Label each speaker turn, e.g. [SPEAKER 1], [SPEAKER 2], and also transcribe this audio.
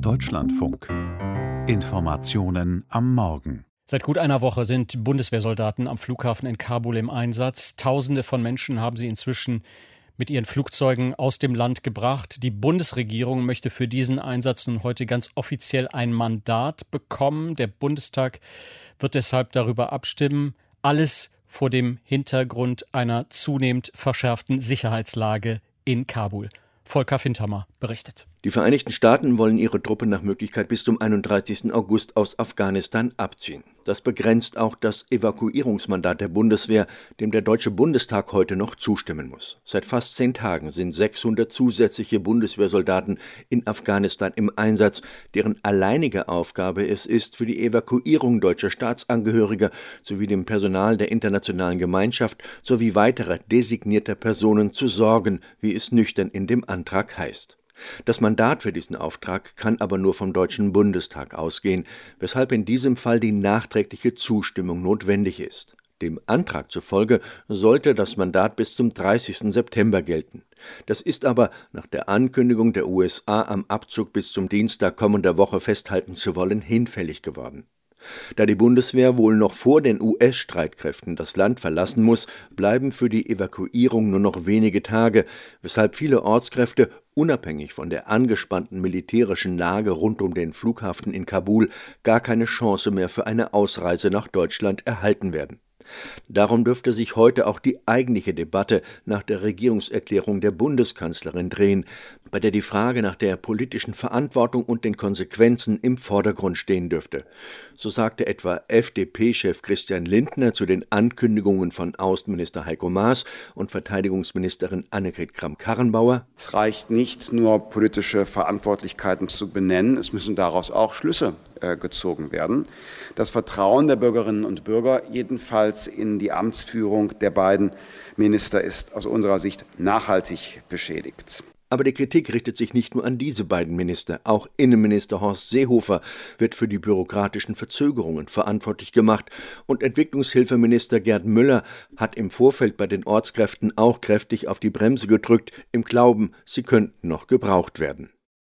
[SPEAKER 1] Deutschlandfunk. Informationen am Morgen.
[SPEAKER 2] Seit gut einer Woche sind Bundeswehrsoldaten am Flughafen in Kabul im Einsatz. Tausende von Menschen haben sie inzwischen mit ihren Flugzeugen aus dem Land gebracht. Die Bundesregierung möchte für diesen Einsatz nun heute ganz offiziell ein Mandat bekommen. Der Bundestag wird deshalb darüber abstimmen. Alles vor dem Hintergrund einer zunehmend verschärften Sicherheitslage in Kabul. Volker Fintermer berichtet.
[SPEAKER 3] Die Vereinigten Staaten wollen ihre Truppen nach Möglichkeit bis zum 31. August aus Afghanistan abziehen. Das begrenzt auch das Evakuierungsmandat der Bundeswehr, dem der Deutsche Bundestag heute noch zustimmen muss. Seit fast zehn Tagen sind 600 zusätzliche Bundeswehrsoldaten in Afghanistan im Einsatz, deren alleinige Aufgabe es ist, für die Evakuierung deutscher Staatsangehöriger sowie dem Personal der internationalen Gemeinschaft sowie weiterer designierter Personen zu sorgen, wie es nüchtern in dem Antrag heißt. Das Mandat für diesen Auftrag kann aber nur vom Deutschen Bundestag ausgehen, weshalb in diesem Fall die nachträgliche Zustimmung notwendig ist. Dem Antrag zufolge sollte das Mandat bis zum 30. September gelten. Das ist aber nach der Ankündigung der USA am Abzug bis zum Dienstag kommender Woche festhalten zu wollen hinfällig geworden. Da die Bundeswehr wohl noch vor den US-Streitkräften das Land verlassen muss, bleiben für die Evakuierung nur noch wenige Tage, weshalb viele Ortskräfte unabhängig von der angespannten militärischen Lage rund um den Flughafen in Kabul gar keine Chance mehr für eine Ausreise nach Deutschland erhalten werden. Darum dürfte sich heute auch die eigentliche Debatte nach der Regierungserklärung der Bundeskanzlerin drehen, bei der die Frage nach der politischen Verantwortung und den Konsequenzen im Vordergrund stehen dürfte. So sagte etwa FDP-Chef Christian Lindner zu den Ankündigungen von Außenminister Heiko Maas und Verteidigungsministerin Annegret Kramp-Karrenbauer.
[SPEAKER 4] Es reicht nicht nur politische Verantwortlichkeiten zu benennen, es müssen daraus auch Schlüsse äh, gezogen werden. Das Vertrauen der Bürgerinnen und Bürger jedenfalls in die Amtsführung der beiden Minister ist aus unserer Sicht nachhaltig beschädigt.
[SPEAKER 3] Aber die Kritik richtet sich nicht nur an diese beiden Minister. Auch Innenminister Horst Seehofer wird für die bürokratischen Verzögerungen verantwortlich gemacht. Und Entwicklungshilfeminister Gerd Müller hat im Vorfeld bei den Ortskräften auch kräftig auf die Bremse gedrückt, im Glauben, sie könnten noch gebraucht werden.